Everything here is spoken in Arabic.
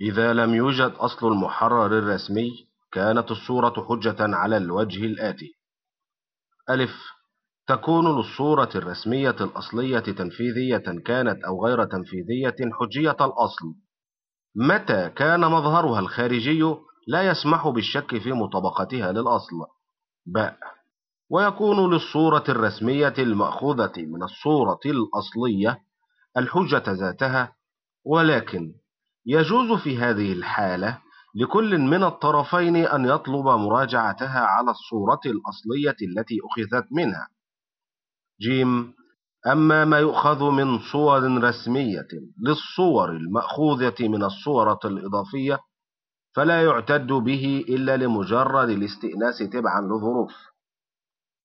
إذا لم يوجد أصل المحرر الرسمي كانت الصورة حجة على الوجه الآتي. ألف تكون للصورة الرسمية الأصلية تنفيذية كانت أو غير تنفيذية حجية الأصل. متى كان مظهرها الخارجي لا يسمح بالشك في مطابقتها للأصل. باء ويكون للصورة الرسمية المأخوذة من الصورة الأصلية الحجة ذاتها ولكن يجوز في هذه الحالة لكل من الطرفين أن يطلب مراجعتها على الصورة الأصلية التي أخذت منها. جيم. أما ما يؤخذ من صور رسمية للصور المأخوذة من الصورة الإضافية فلا يعتد به إلا لمجرد الاستئناس تبعا لظروف